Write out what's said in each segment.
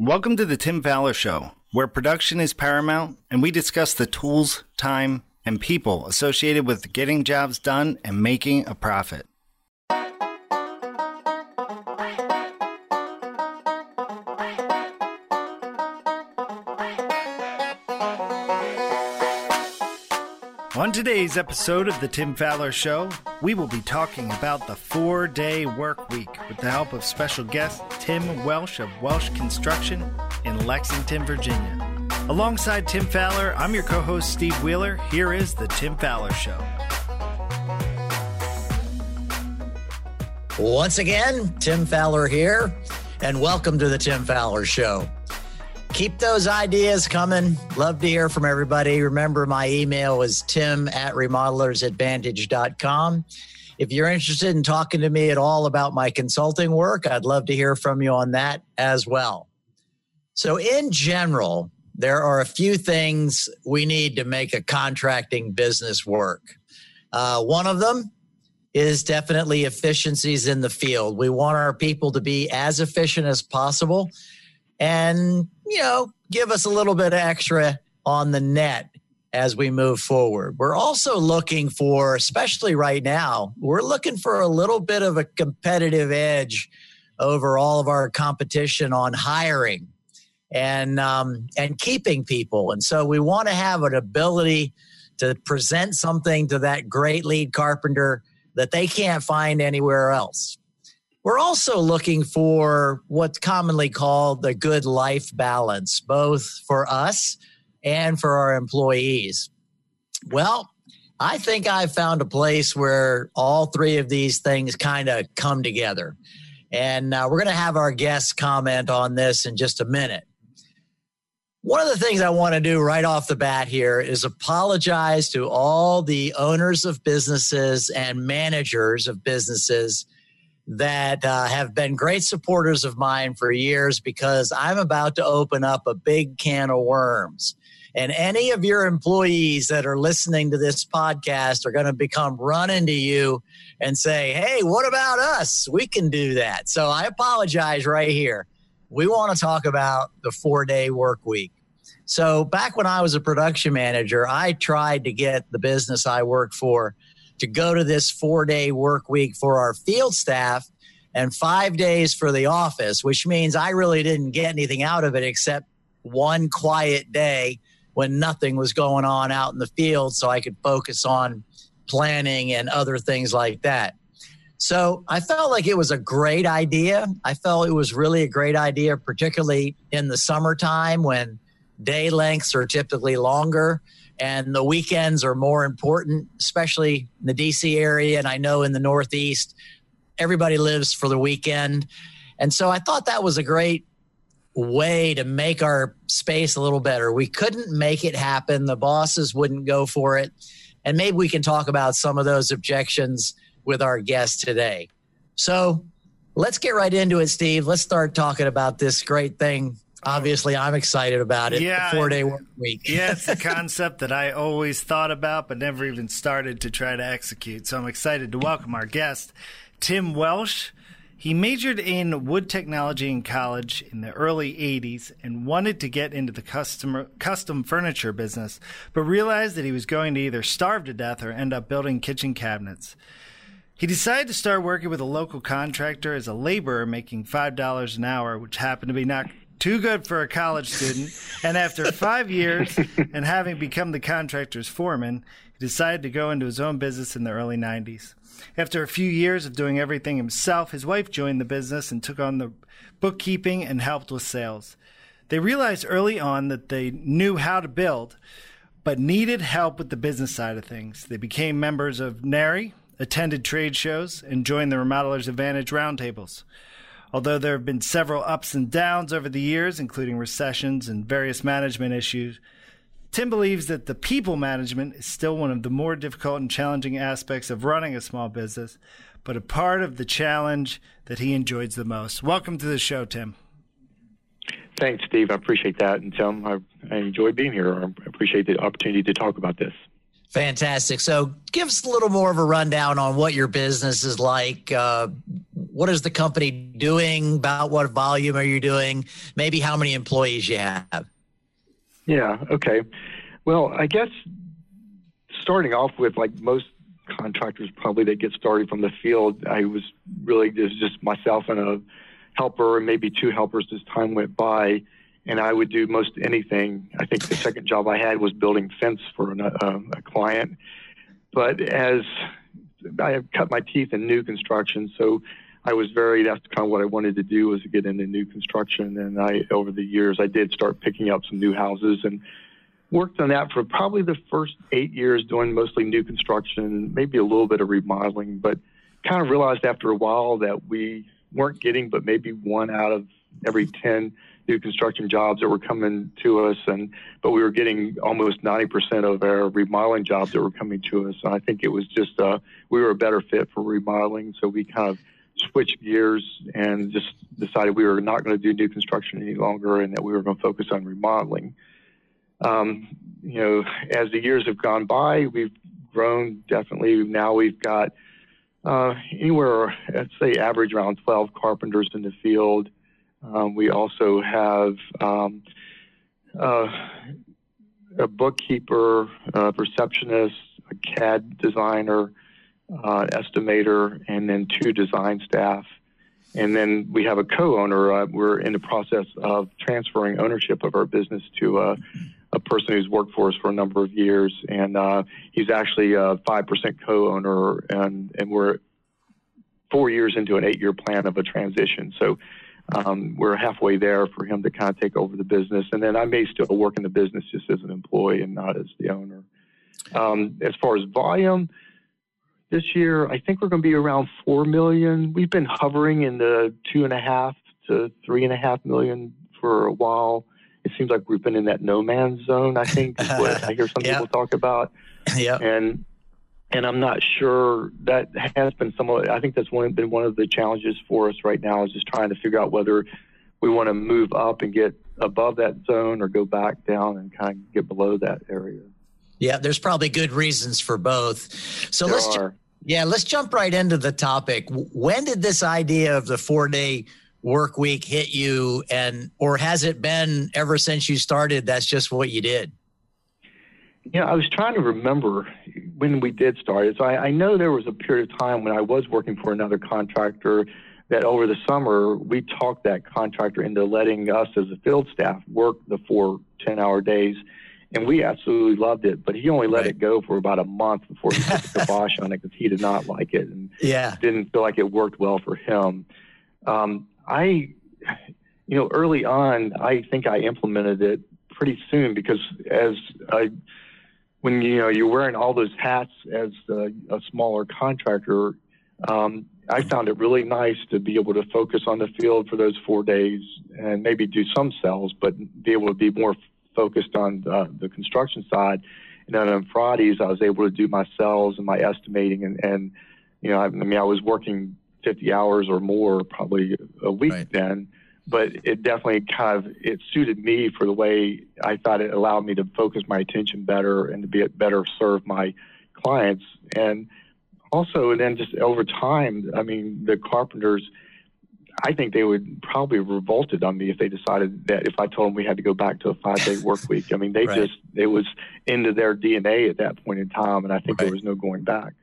Welcome to the Tim Fowler Show, where production is paramount and we discuss the tools, time, and people associated with getting jobs done and making a profit. On today's episode of The Tim Fowler Show, we will be talking about the four day work week with the help of special guest Tim Welsh of Welsh Construction in Lexington, Virginia. Alongside Tim Fowler, I'm your co host Steve Wheeler. Here is The Tim Fowler Show. Once again, Tim Fowler here, and welcome to The Tim Fowler Show keep those ideas coming. Love to hear from everybody. Remember, my email is tim at remodelersadvantage.com. If you're interested in talking to me at all about my consulting work, I'd love to hear from you on that as well. So, in general, there are a few things we need to make a contracting business work. Uh, one of them is definitely efficiencies in the field. We want our people to be as efficient as possible and, you know, give us a little bit extra on the net as we move forward. We're also looking for, especially right now, we're looking for a little bit of a competitive edge over all of our competition on hiring and um, and keeping people. And so we want to have an ability to present something to that great lead carpenter that they can't find anywhere else. We're also looking for what's commonly called the good life balance, both for us and for our employees. Well, I think I've found a place where all three of these things kind of come together. And uh, we're going to have our guests comment on this in just a minute. One of the things I want to do right off the bat here is apologize to all the owners of businesses and managers of businesses that uh, have been great supporters of mine for years because I'm about to open up a big can of worms. And any of your employees that are listening to this podcast are going to become running to you and say, Hey, what about us? We can do that. So I apologize right here. We want to talk about the four day work week. So back when I was a production manager, I tried to get the business I worked for to go to this four day work week for our field staff and five days for the office, which means I really didn't get anything out of it except one quiet day when nothing was going on out in the field so I could focus on planning and other things like that. So I felt like it was a great idea. I felt it was really a great idea, particularly in the summertime when day lengths are typically longer and the weekends are more important, especially in the DC area. And I know in the Northeast, everybody lives for the weekend. And so I thought that was a great way to make our space a little better. We couldn't make it happen, the bosses wouldn't go for it. And maybe we can talk about some of those objections with our guest today. So let's get right into it, Steve. Let's start talking about this great thing obviously I'm excited about it. Yeah, four day work week. yeah, it's a concept that I always thought about, but never even started to try to execute. So I'm excited to welcome our guest, Tim Welsh. He majored in wood technology in college in the early 80s and wanted to get into the customer, custom furniture business, but realized that he was going to either starve to death or end up building kitchen cabinets. He decided to start working with a local contractor as a laborer, making $5 an hour, which happened to be not too good for a college student. And after five years and having become the contractor's foreman, he decided to go into his own business in the early 90s. After a few years of doing everything himself, his wife joined the business and took on the bookkeeping and helped with sales. They realized early on that they knew how to build, but needed help with the business side of things. They became members of NARI, attended trade shows, and joined the Remodelers Advantage roundtables. Although there have been several ups and downs over the years, including recessions and various management issues, Tim believes that the people management is still one of the more difficult and challenging aspects of running a small business, but a part of the challenge that he enjoys the most. Welcome to the show, Tim. Thanks, Steve. I appreciate that. And Tim, I, I enjoy being here. I appreciate the opportunity to talk about this. Fantastic. So, give us a little more of a rundown on what your business is like. Uh, what is the company doing? About what volume are you doing? Maybe how many employees you have? Yeah. Okay. Well, I guess starting off with like most contractors, probably they get started from the field. I was really just just myself and a helper, and maybe two helpers as time went by, and I would do most anything. I think the second job I had was building fence for an, uh, a client, but as I have cut my teeth in new construction, so I was very. That's kind of what I wanted to do was to get into new construction, and I over the years I did start picking up some new houses and worked on that for probably the first eight years, doing mostly new construction, maybe a little bit of remodeling, but kind of realized after a while that we weren't getting but maybe one out of every 10 new construction jobs that were coming to us. And but we were getting almost 90% of our remodeling jobs that were coming to us. And i think it was just uh, we were a better fit for remodeling. So we kind of switched gears and just decided we were not going to do new construction any longer and that we were going to focus on remodeling um, you know as the years have gone by we've grown definitely now we've got uh, anywhere, I'd say, average around 12 carpenters in the field. Um, we also have um, uh, a bookkeeper, a receptionist, a CAD designer, uh, estimator, and then two design staff. And then we have a co-owner. Uh, we're in the process of transferring ownership of our business to a, a person who's worked for us for a number of years, and uh, he's actually a five percent co-owner, and and we're four years into an eight-year plan of a transition. So um, we're halfway there for him to kind of take over the business, and then I may still work in the business just as an employee and not as the owner. Um, as far as volume, this year I think we're going to be around four million. We've been hovering in the two and a half to three and a half million for a while it seems like we've been in that no man's zone. I think is what I hear some people talk about. Yeah, and and I'm not sure that has been some of. I think that's one been one of the challenges for us right now is just trying to figure out whether we want to move up and get above that zone or go back down and kind of get below that area. Yeah, there's probably good reasons for both. So there let's are. yeah, let's jump right into the topic. When did this idea of the four day work week hit you and or has it been ever since you started that's just what you did yeah i was trying to remember when we did start it so I, I, know there was a period of time when i was working for another contractor that over the summer we talked that contractor into letting us as a field staff work the four 10 hour days and we absolutely loved it but he only let right. it go for about a month before he put the kibosh on it because he did not like it and yeah didn't feel like it worked well for him um, I, you know, early on, I think I implemented it pretty soon because as I, when you know you're wearing all those hats as a, a smaller contractor, um, I found it really nice to be able to focus on the field for those four days and maybe do some sales, but be able to be more focused on uh, the construction side. And then on Fridays, I was able to do my sales and my estimating, and, and you know, I, I mean, I was working 50 hours or more probably a week right. then but it definitely kind of it suited me for the way I thought it allowed me to focus my attention better and to be better serve my clients and also and then just over time I mean the carpenters I think they would probably have revolted on me if they decided that if I told them we had to go back to a five day work week I mean they right. just it was into their DNA at that point in time and I think right. there was no going back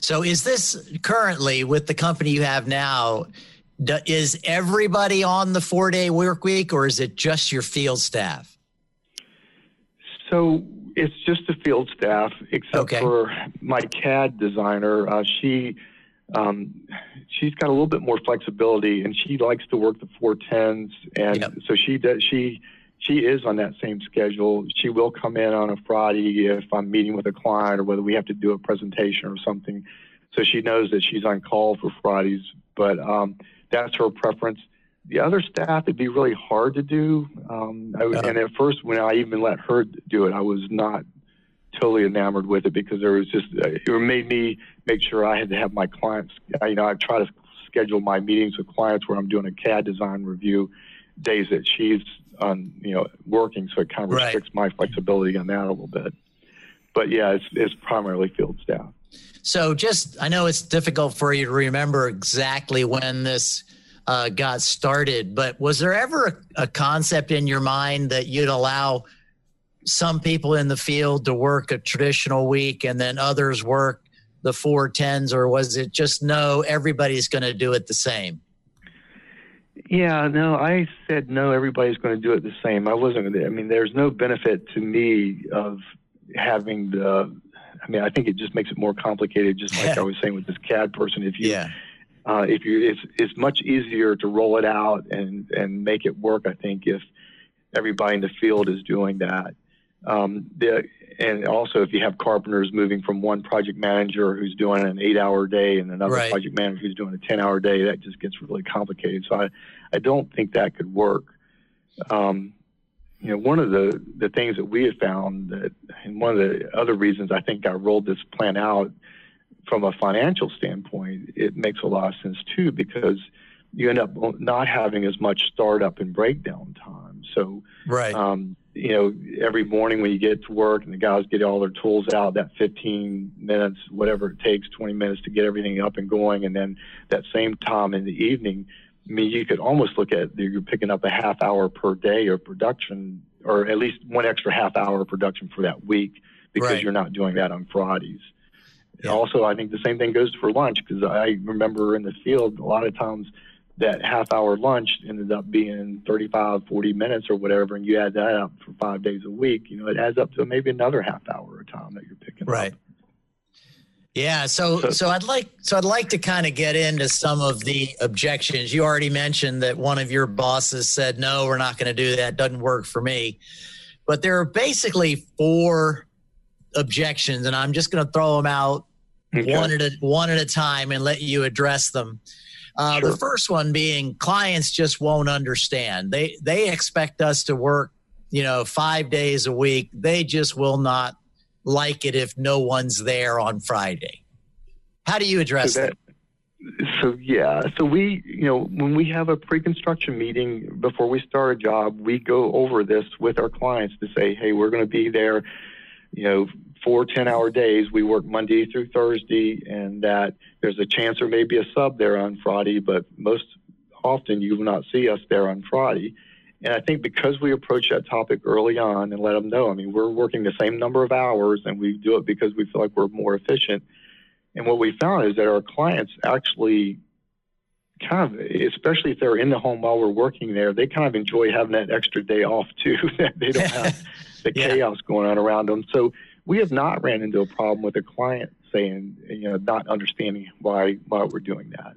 so is this currently with the company you have now? Is everybody on the four day work week or is it just your field staff? So it's just the field staff, except okay. for my CAD designer. Uh, she um, she's got a little bit more flexibility, and she likes to work the four tens, and yep. so she does. She she is on that same schedule. She will come in on a Friday if I'm meeting with a client or whether we have to do a presentation or something. So she knows that she's on call for Fridays, but um, that's her preference. The other staff, it'd be really hard to do. Um, I, And at first, when I even let her do it, I was not totally enamored with it because there was just, uh, it made me make sure I had to have my clients, you know, I try to schedule my meetings with clients where I'm doing a CAD design review days that she's on you know working, so it kind of restricts right. my flexibility on that a little bit. But yeah, it's it's primarily field staff. So, just I know it's difficult for you to remember exactly when this uh, got started, but was there ever a, a concept in your mind that you'd allow some people in the field to work a traditional week and then others work the four tens, or was it just no, everybody's going to do it the same? Yeah, no, I said no, everybody's going to do it the same. I wasn't going to, I mean, there's no benefit to me of having the, I mean, I think it just makes it more complicated, just like I was saying with this CAD person. If you, yeah. Uh, if you, it's, it's much easier to roll it out and, and make it work, I think, if everybody in the field is doing that. Um, the, and also if you have carpenters moving from one project manager who's doing an eight hour day and another right. project manager who's doing a 10 hour day, that just gets really complicated. So I, I don't think that could work. Um, you know, one of the, the things that we have found that, and one of the other reasons I think I rolled this plan out from a financial standpoint, it makes a lot of sense too, because you end up not having as much startup and breakdown time. So, right. Um, you know, every morning when you get to work and the guys get all their tools out, that 15 minutes, whatever it takes, 20 minutes to get everything up and going. And then that same time in the evening, I mean, you could almost look at you're picking up a half hour per day of production, or at least one extra half hour of production for that week because right. you're not doing that on Fridays. Yeah. Also, I think the same thing goes for lunch because I remember in the field a lot of times that half hour lunch ended up being 35, 40 minutes or whatever, and you add that up for five days a week, you know, it adds up to maybe another half hour of time that you're picking right. up. Yeah, so, so so I'd like so I'd like to kind of get into some of the objections. You already mentioned that one of your bosses said, "No, we're not going to do that. Doesn't work for me." But there are basically four objections, and I'm just going to throw them out okay. one at a one at a time and let you address them. Uh, sure. The first one being clients just won't understand. They they expect us to work, you know, five days a week. They just will not like it if no one's there on Friday. How do you address so that? that? So yeah, so we, you know, when we have a pre-construction meeting before we start a job, we go over this with our clients to say, hey, we're going to be there, you know, four 10 hour days. We work Monday through Thursday, and that there's a chance there may be a sub there on Friday, but most often you will not see us there on Friday. And I think because we approach that topic early on and let them know, I mean, we're working the same number of hours and we do it because we feel like we're more efficient. And what we found is that our clients actually kind of, especially if they're in the home while we're working there, they kind of enjoy having that extra day off too. That they don't have the yeah. chaos going on around them. So we have not ran into a problem with a client saying, you know, not understanding why why we're doing that.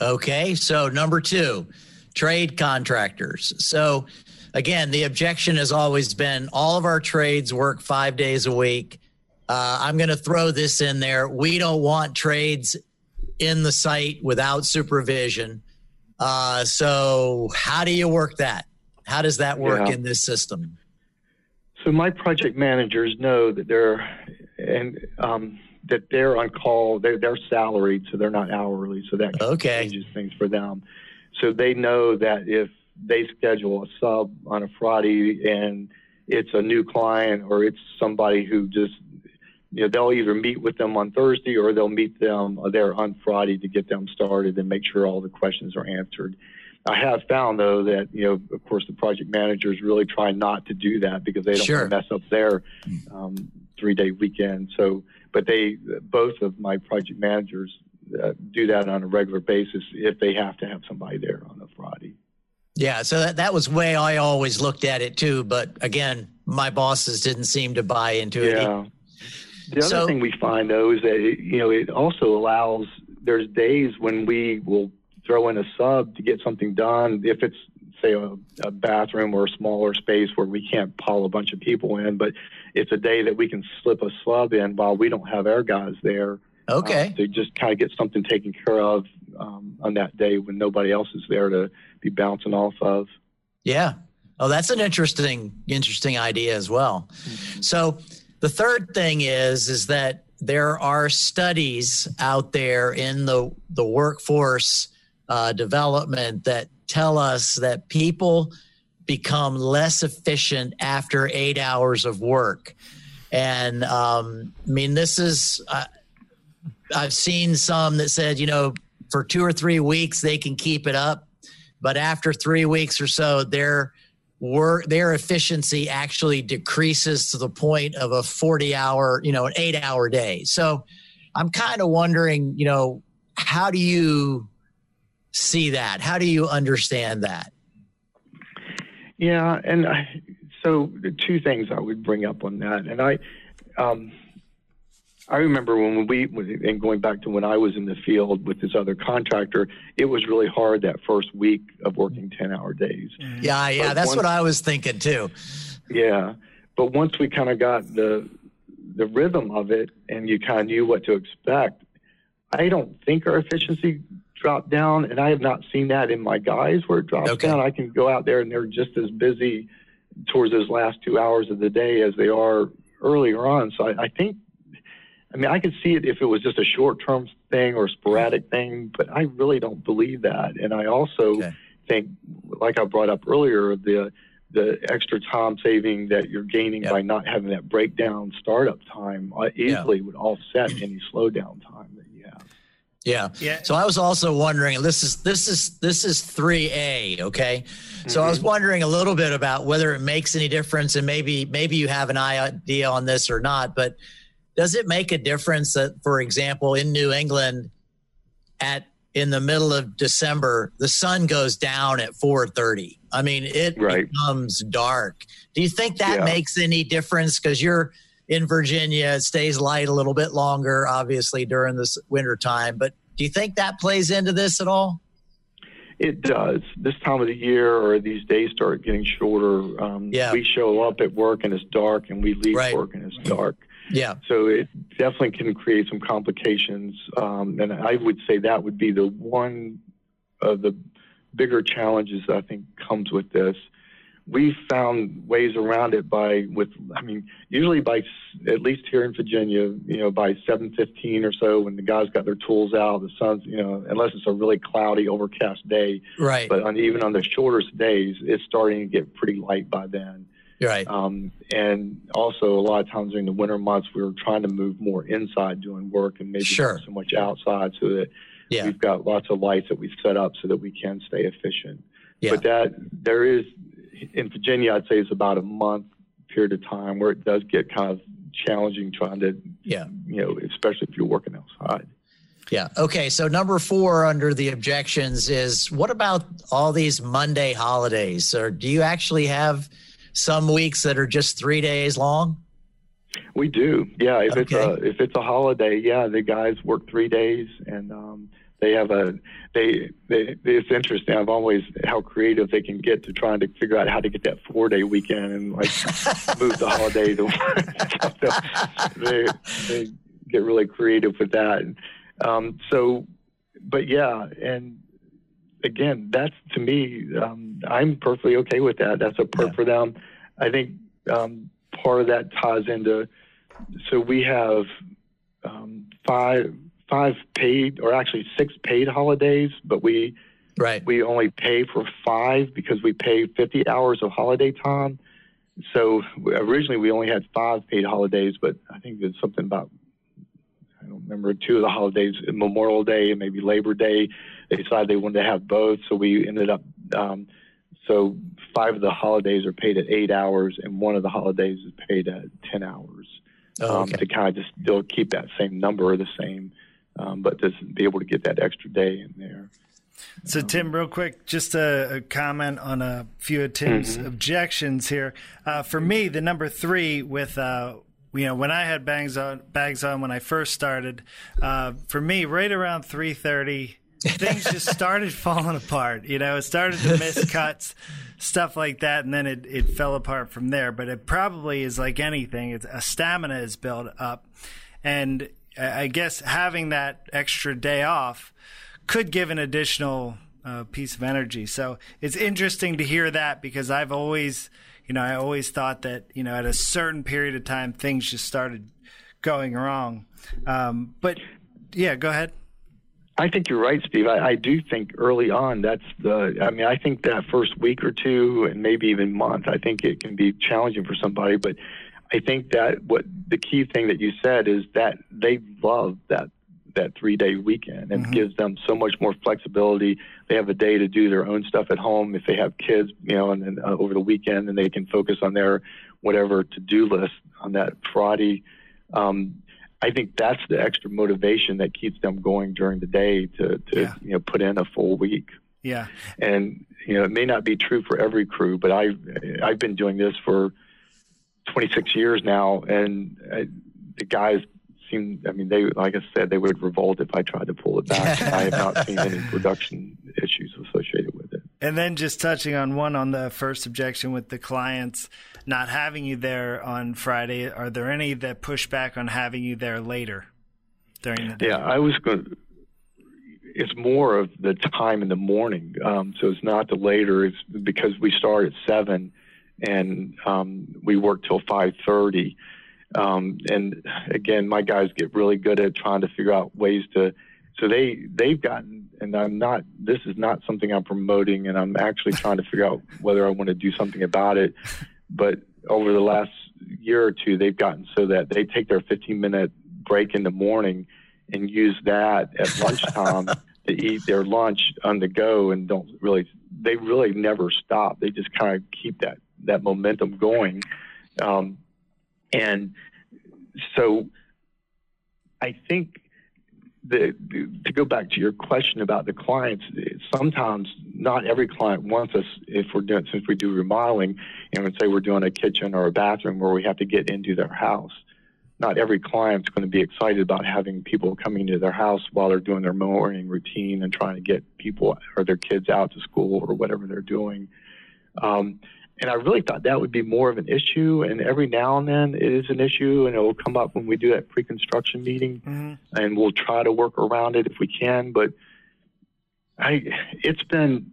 Okay, so number two, trade contractors. So again, the objection has always been all of our trades work five days a week. Uh, I'm going to throw this in there. We don't want trades in the site without supervision. Uh, so how do you work that? How does that work yeah. in this system? So my project managers know that they're and um, that they're on call. They're they're salaried, so they're not hourly. So that okay. changes things for them. So they know that if they schedule a sub on a Friday and it's a new client or it's somebody who just you know they'll either meet with them on Thursday or they'll meet them there on Friday to get them started and make sure all the questions are answered. I have found though that you know, of course, the project managers really try not to do that because they don't sure. want to mess up their um, three-day weekend. So, but they both of my project managers uh, do that on a regular basis if they have to have somebody there on a Friday. Yeah, so that, that was way I always looked at it too. But again, my bosses didn't seem to buy into it. Yeah. The other so, thing we find though is that it, you know it also allows. There's days when we will throw in a sub to get something done. If it's say a, a, bathroom or a smaller space where we can't pile a bunch of people in, but it's a day that we can slip a sub in while we don't have our guys there. Okay. Uh, to just kind of get something taken care of um, on that day when nobody else is there to be bouncing off of. Yeah. Oh, that's an interesting, interesting idea as well. Mm-hmm. So the third thing is, is that there are studies out there in the the workforce uh, development that tell us that people become less efficient after eight hours of work. And um, I mean, this is, uh, I've seen some that said, you know, for two or three weeks they can keep it up, but after three weeks or so, their work their efficiency actually decreases to the point of a 40 hour, you know, an eight hour day. So I'm kind of wondering, you know, how do you see that? How do you understand that? Yeah, and I, so two things I would bring up on that, and I, um, I remember when we, and going back to when I was in the field with this other contractor, it was really hard that first week of working 10 hour days. Yeah, yeah, but that's once, what I was thinking too. Yeah. But once we kind of got the, the rhythm of it and you kind of knew what to expect, I don't think our efficiency dropped down. And I have not seen that in my guys where it drops okay. down. I can go out there and they're just as busy towards those last two hours of the day as they are earlier on. So I, I think I mean, I could see it if it was just a short term thing or sporadic thing, but I really don't believe that. And I also okay. think, like I brought up earlier, the the extra time saving that you're gaining yep. by not having that breakdown startup time uh, easily would offset any slowdown time that you have. Yeah. yeah. So I was also wondering this is this is this is 3A, okay? Mm-hmm. So I was mm-hmm. wondering a little bit about whether it makes any difference and maybe maybe you have an idea on this or not, but does it make a difference that, for example, in New England, at in the middle of December, the sun goes down at 4:30. I mean, it right. becomes dark. Do you think that yeah. makes any difference? Because you're in Virginia, it stays light a little bit longer, obviously during this winter time. But do you think that plays into this at all? It does. This time of the year, or these days start getting shorter. Um, yeah. We show up at work and it's dark, and we leave right. work and it's dark. Yeah. So it definitely can create some complications. Um, and I would say that would be the one of the bigger challenges I think comes with this. We found ways around it by with I mean usually by at least here in Virginia you know by 7:15 or so when the guys got their tools out the sun's you know unless it's a really cloudy overcast day right but on, even on the shortest days it's starting to get pretty light by then Right. Um, and also, a lot of times during the winter months, we were trying to move more inside doing work and maybe sure. not so much outside so that yeah. we've got lots of lights that we've set up so that we can stay efficient. Yeah. But that there is, in Virginia, I'd say it's about a month period of time where it does get kind of challenging trying to, yeah. you know, especially if you're working outside. Yeah. Okay. So number four under the objections is what about all these Monday holidays? Or do you actually have some weeks that are just three days long? We do, yeah. If okay. it's a if it's a holiday, yeah, the guys work three days, and um, they have a they, they. It's interesting. I've always how creative they can get to trying to figure out how to get that four day weekend and like move the holiday to so they they get really creative with that. Um, so, but yeah, and again, that's to me, um, I'm perfectly okay with that. That's a perk yeah. for them. I think um, part of that ties into. So we have um, five five paid, or actually six paid holidays, but we right we only pay for five because we pay 50 hours of holiday time. So originally we only had five paid holidays, but I think there's something about I don't remember two of the holidays, Memorial Day and maybe Labor Day. They decided they wanted to have both, so we ended up. Um, so five of the holidays are paid at eight hours, and one of the holidays is paid at ten hours. Oh, okay. um, to kind of just still keep that same number or the same, um, but just be able to get that extra day in there. So, Tim, real quick, just a, a comment on a few of Tim's mm-hmm. objections here. Uh, for me, the number three with uh, you know when I had bangs on bags on when I first started, uh, for me, right around three thirty things just started falling apart. You know, it started to miss cuts, stuff like that, and then it, it fell apart from there. But it probably is like anything; it's a stamina is built up, and I guess having that extra day off could give an additional uh, piece of energy. So it's interesting to hear that because I've always, you know, I always thought that you know at a certain period of time things just started going wrong. Um, but yeah, go ahead. I think you're right, Steve. I, I, do think early on that's the. I mean, I think that first week or two, and maybe even month, I think it can be challenging for somebody. But I think that what the key thing that you said is that they love that that three day weekend and mm-hmm. gives them so much more flexibility. They have a day to do their own stuff at home if they have kids, you know, and then uh, over the weekend, and they can focus on their whatever to do list on that Friday. Um, I think that's the extra motivation that keeps them going during the day to, to yeah. you know put in a full week. Yeah, and you know it may not be true for every crew, but I I've been doing this for 26 years now, and I, the guys seem. I mean, they like I said, they would revolt if I tried to pull it back. I have not seen any production issues associated with it. And then just touching on one on the first objection with the clients not having you there on Friday, are there any that push back on having you there later during the day? Yeah, I was going. It's more of the time in the morning, um, so it's not the later. It's because we start at seven, and um, we work till five thirty. Um, and again, my guys get really good at trying to figure out ways to. So they they've gotten, and I'm not. This is not something I'm promoting, and I'm actually trying to figure out whether I want to do something about it. But over the last year or two, they've gotten so that they take their 15 minute break in the morning and use that at lunchtime to eat their lunch on the go and don't really, they really never stop. They just kind of keep that, that momentum going. Um, and so I think the, to go back to your question about the clients, sometimes not every client wants us if we're doing since we do remodeling, and say we're doing a kitchen or a bathroom where we have to get into their house. Not every client's going to be excited about having people coming to their house while they're doing their morning routine and trying to get people or their kids out to school or whatever they're doing. Um, and I really thought that would be more of an issue. And every now and then it is an issue, and it will come up when we do that pre-construction meeting, mm-hmm. and we'll try to work around it if we can. But I, it's been,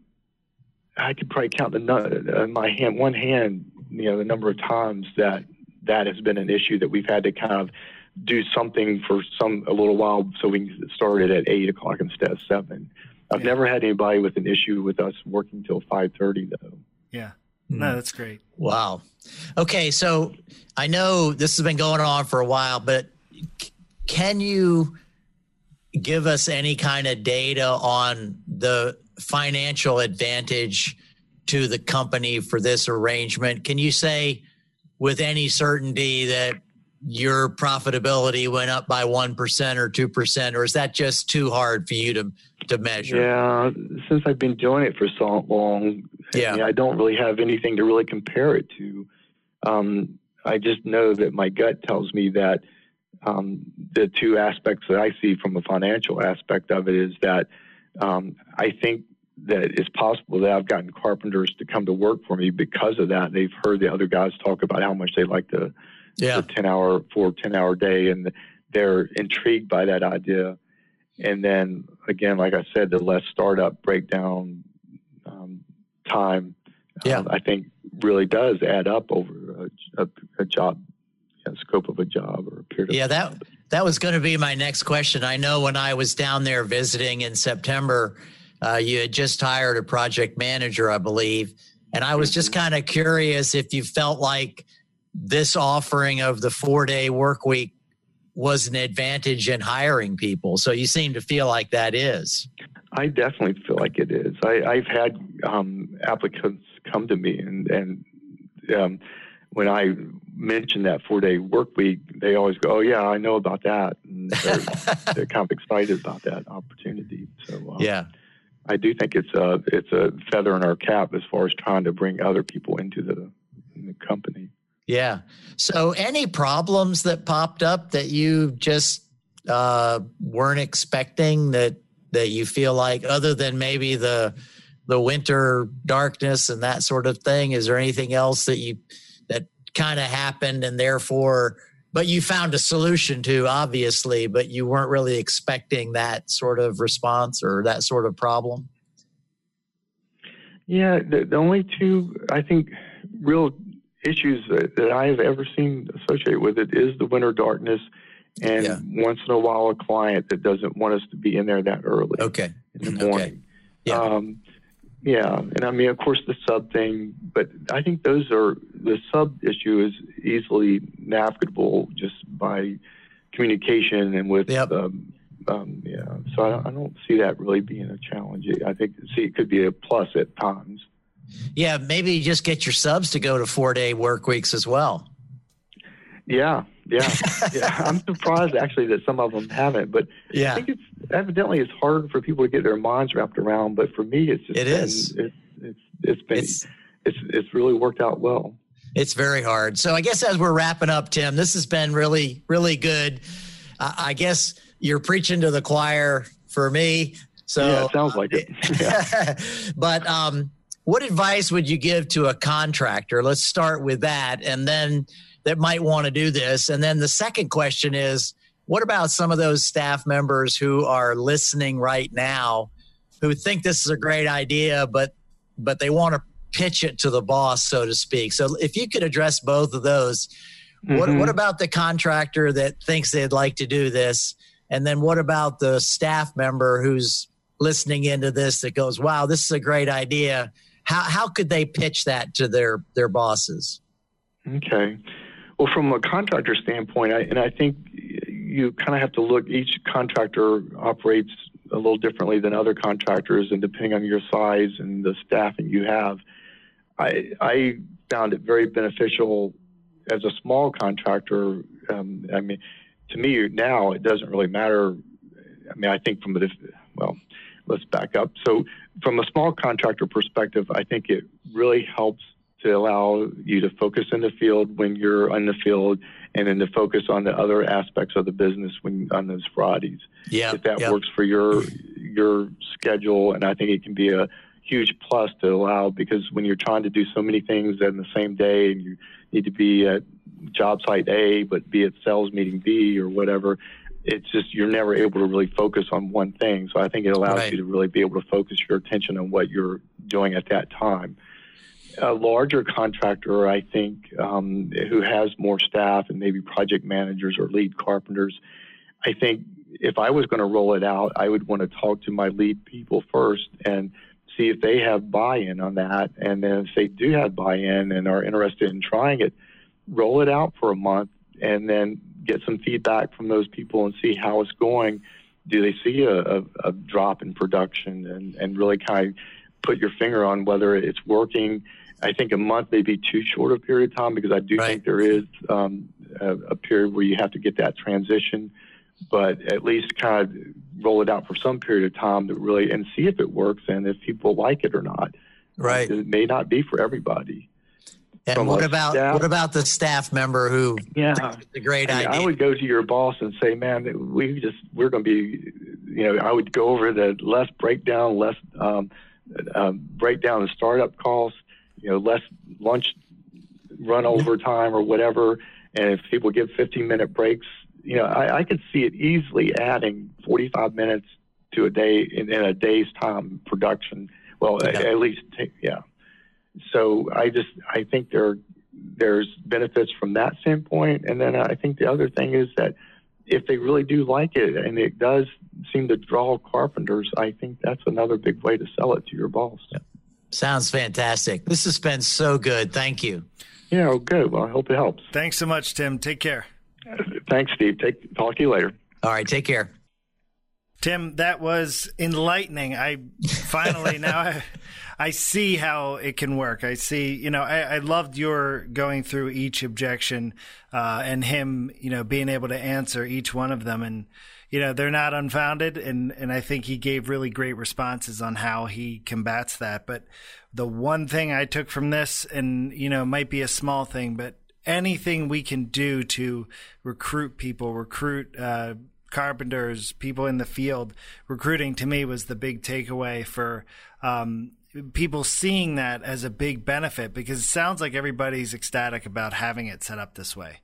I could probably count the uh, my hand, one hand, you know, the number of times that that has been an issue that we've had to kind of do something for some a little while so we can start it at eight o'clock instead of seven. I've yeah. never had anybody with an issue with us working till five thirty though. Yeah. No, hmm. that's great. Wow. Okay, so I know this has been going on for a while, but can you give us any kind of data on the financial advantage to the company for this arrangement? Can you say with any certainty that your profitability went up by 1% or 2% or is that just too hard for you to to measure yeah since i've been doing it for so long yeah. I, mean, I don't really have anything to really compare it to. Um, I just know that my gut tells me that um, the two aspects that I see from a financial aspect of it is that um, I think that it's possible that I've gotten carpenters to come to work for me because of that. They've heard the other guys talk about how much they like the, yeah. the 10 hour, four, 10 hour day, and they're intrigued by that idea. And then again, like I said, the less startup breakdown time, yeah. Um, I think really does add up over a, a, a job, a scope of a job or a period. Yeah, that that was going to be my next question. I know when I was down there visiting in September, uh, you had just hired a project manager, I believe, and I was mm-hmm. just kind of curious if you felt like this offering of the four day work week was an advantage in hiring people. So you seem to feel like that is. I definitely feel like it is. I, have had um, applicants come to me, and and um, when I mention that four day work week, they always go, "Oh yeah, I know about that." And they're, they're kind of excited about that opportunity. So um, yeah, I do think it's a it's a feather in our cap as far as trying to bring other people into the, the company. Yeah. So, any problems that popped up that you just uh, weren't expecting that that you feel like other than maybe the the winter darkness and that sort of thing is there anything else that you that kind of happened and therefore but you found a solution to obviously but you weren't really expecting that sort of response or that sort of problem yeah the, the only two i think real issues that, that i have ever seen associated with it is the winter darkness and yeah. once in a while a client that doesn't want us to be in there that early. Okay. In the morning. Okay. Yeah. Um, yeah, and I mean, of course, the sub thing, but I think those are the sub issue is easily navigable just by communication and with yep. um, Um, yeah, so I, I don't see that really being a challenge. I think see it could be a plus at times. Yeah, maybe just get your subs to go to four day work weeks as well. Yeah, yeah, yeah. I'm surprised actually that some of them haven't, but yeah, I think it's evidently it's hard for people to get their minds wrapped around. But for me, it's just it been, is. It's, it's it's been it's, it's it's really worked out well. It's very hard. So I guess as we're wrapping up, Tim, this has been really really good. Uh, I guess you're preaching to the choir for me. So yeah, it sounds like it. Yeah. but um, what advice would you give to a contractor? Let's start with that, and then that might want to do this. And then the second question is, what about some of those staff members who are listening right now, who think this is a great idea, but but they want to pitch it to the boss, so to speak. So if you could address both of those, mm-hmm. what what about the contractor that thinks they'd like to do this? And then what about the staff member who's listening into this that goes, "Wow, this is a great idea." How how could they pitch that to their their bosses? Okay. Well, from a contractor standpoint, I, and I think you kind of have to look. Each contractor operates a little differently than other contractors, and depending on your size and the staffing you have, I I found it very beneficial as a small contractor. Um, I mean, to me now it doesn't really matter. I mean, I think from the well, let's back up. So, from a small contractor perspective, I think it really helps to allow you to focus in the field when you're in the field and then to focus on the other aspects of the business when on those Fridays. Yeah. If that yeah. works for your your schedule and I think it can be a huge plus to allow because when you're trying to do so many things in the same day and you need to be at job site A but be at sales meeting B or whatever, it's just you're never able to really focus on one thing. So I think it allows right. you to really be able to focus your attention on what you're doing at that time a larger contractor, I think, um, who has more staff and maybe project managers or lead carpenters, I think if I was going to roll it out, I would want to talk to my lead people first and see if they have buy-in on that. And then if they do have buy-in and are interested in trying it, roll it out for a month and then get some feedback from those people and see how it's going. Do they see a, a, a drop in production and, and really kind of put your finger on whether it's working I think a month may be too short a period of time because I do right. think there is um, a, a, period where you have to get that transition, but at least kind of roll it out for some period of time to really and see if it works and if people like it or not. Right. It may not be for everybody. And From what about staff, what about the staff member who? Yeah, it's a great I mean, idea. I would go to your boss and say, "Man, we just we're going to be, you know, I would go over the less breakdown, less um, um, breakdown the startup costs, you know, less lunch run over time or whatever. And if people give 15 minute breaks, you know, I, I could see it easily adding 45 minutes to a day in, in a day's time production. Well, yeah. at, at least, take, yeah. So I just, I think there, there's benefits from that standpoint. And then I think the other thing is that if they really do like it and it does seem to draw carpenters, I think that's another big way to sell it to your boss. Yeah. Sounds fantastic. This has been so good. Thank you. Yeah, well, good. Well, I hope it helps. Thanks so much, Tim. Take care. Thanks, Steve. Take talk to you later. All right, take care. Tim, that was enlightening. I finally now I, I, see how it can work. I see, you know, I, I loved your going through each objection uh, and him, you know, being able to answer each one of them and you know they're not unfounded and and I think he gave really great responses on how he combats that but the one thing I took from this and you know might be a small thing but anything we can do to recruit people recruit uh, carpenters people in the field recruiting to me was the big takeaway for um, people seeing that as a big benefit because it sounds like everybody's ecstatic about having it set up this way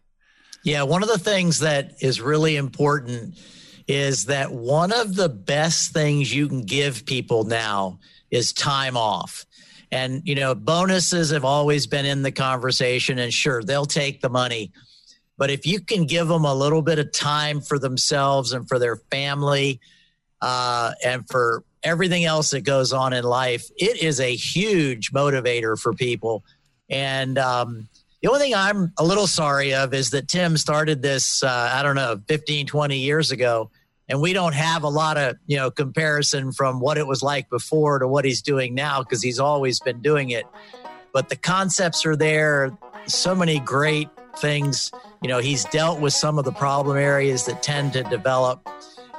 yeah one of the things that is really important is that one of the best things you can give people now is time off. And, you know, bonuses have always been in the conversation, and sure, they'll take the money. But if you can give them a little bit of time for themselves and for their family uh, and for everything else that goes on in life, it is a huge motivator for people. And um, the only thing I'm a little sorry of is that Tim started this, uh, I don't know, 15, 20 years ago and we don't have a lot of you know comparison from what it was like before to what he's doing now because he's always been doing it. But the concepts are there so many great things. You know he's dealt with some of the problem areas that tend to develop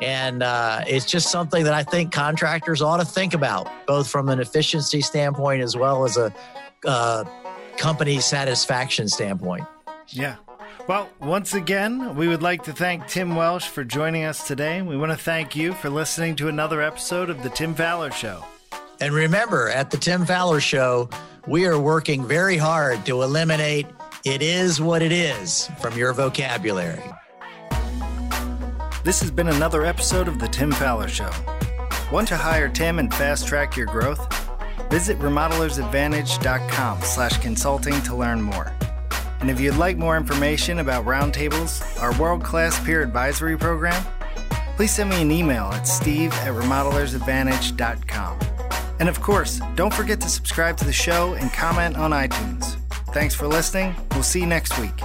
and uh, it's just something that i think contractors ought to think about both from an efficiency standpoint as well as a uh, company satisfaction standpoint yeah well, once again, we would like to thank Tim Welsh for joining us today. We want to thank you for listening to another episode of The Tim Faller Show. And remember, at The Tim Faller Show, we are working very hard to eliminate it is what it is from your vocabulary. This has been another episode of The Tim Faller Show. Want to hire Tim and fast track your growth? Visit remodelersadvantage.com slash consulting to learn more. And if you'd like more information about Roundtables, our world class peer advisory program, please send me an email at steve at remodelersadvantage.com. And of course, don't forget to subscribe to the show and comment on iTunes. Thanks for listening. We'll see you next week.